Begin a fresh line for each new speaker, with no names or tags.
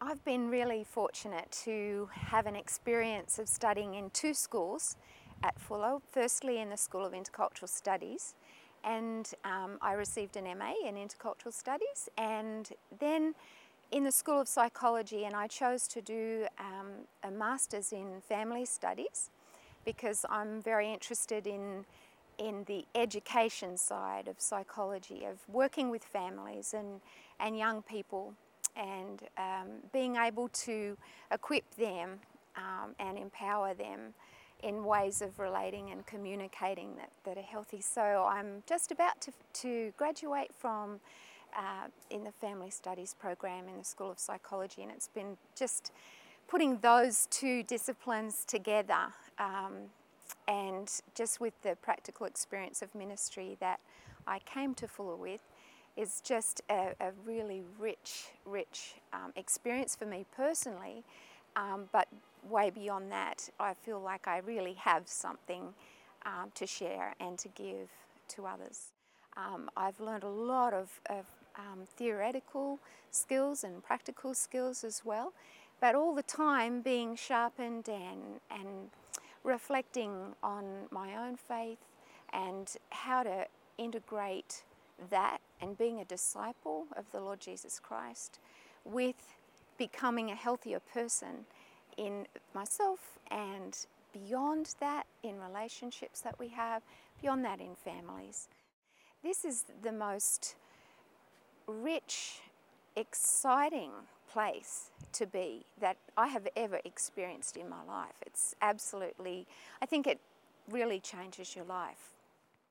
I've been really fortunate to have an experience of studying in two schools at Fuller. Firstly, in the School of Intercultural Studies, and um, I received an MA in Intercultural Studies, and then in the School of Psychology, and I chose to do um, a Master's in Family Studies because I'm very interested in in the education side of psychology, of working with families and, and young people and um, being able to equip them um, and empower them in ways of relating and communicating that, that are healthy. So I'm just about to, to graduate from uh, in the Family Studies program in the School of Psychology and it's been just putting those two disciplines together um, and just with the practical experience of ministry that I came to Fuller with is just a, a really rich, rich um, experience for me personally. Um, but way beyond that, I feel like I really have something um, to share and to give to others. Um, I've learned a lot of, of um, theoretical skills and practical skills as well, but all the time being sharpened and, and reflecting on my own faith and how to integrate that and being a disciple of the Lord Jesus Christ with becoming a healthier person in myself and beyond that in relationships that we have, beyond that in families. This is the most rich, exciting place to be that I have ever experienced in my life. It's absolutely, I think it really changes your life.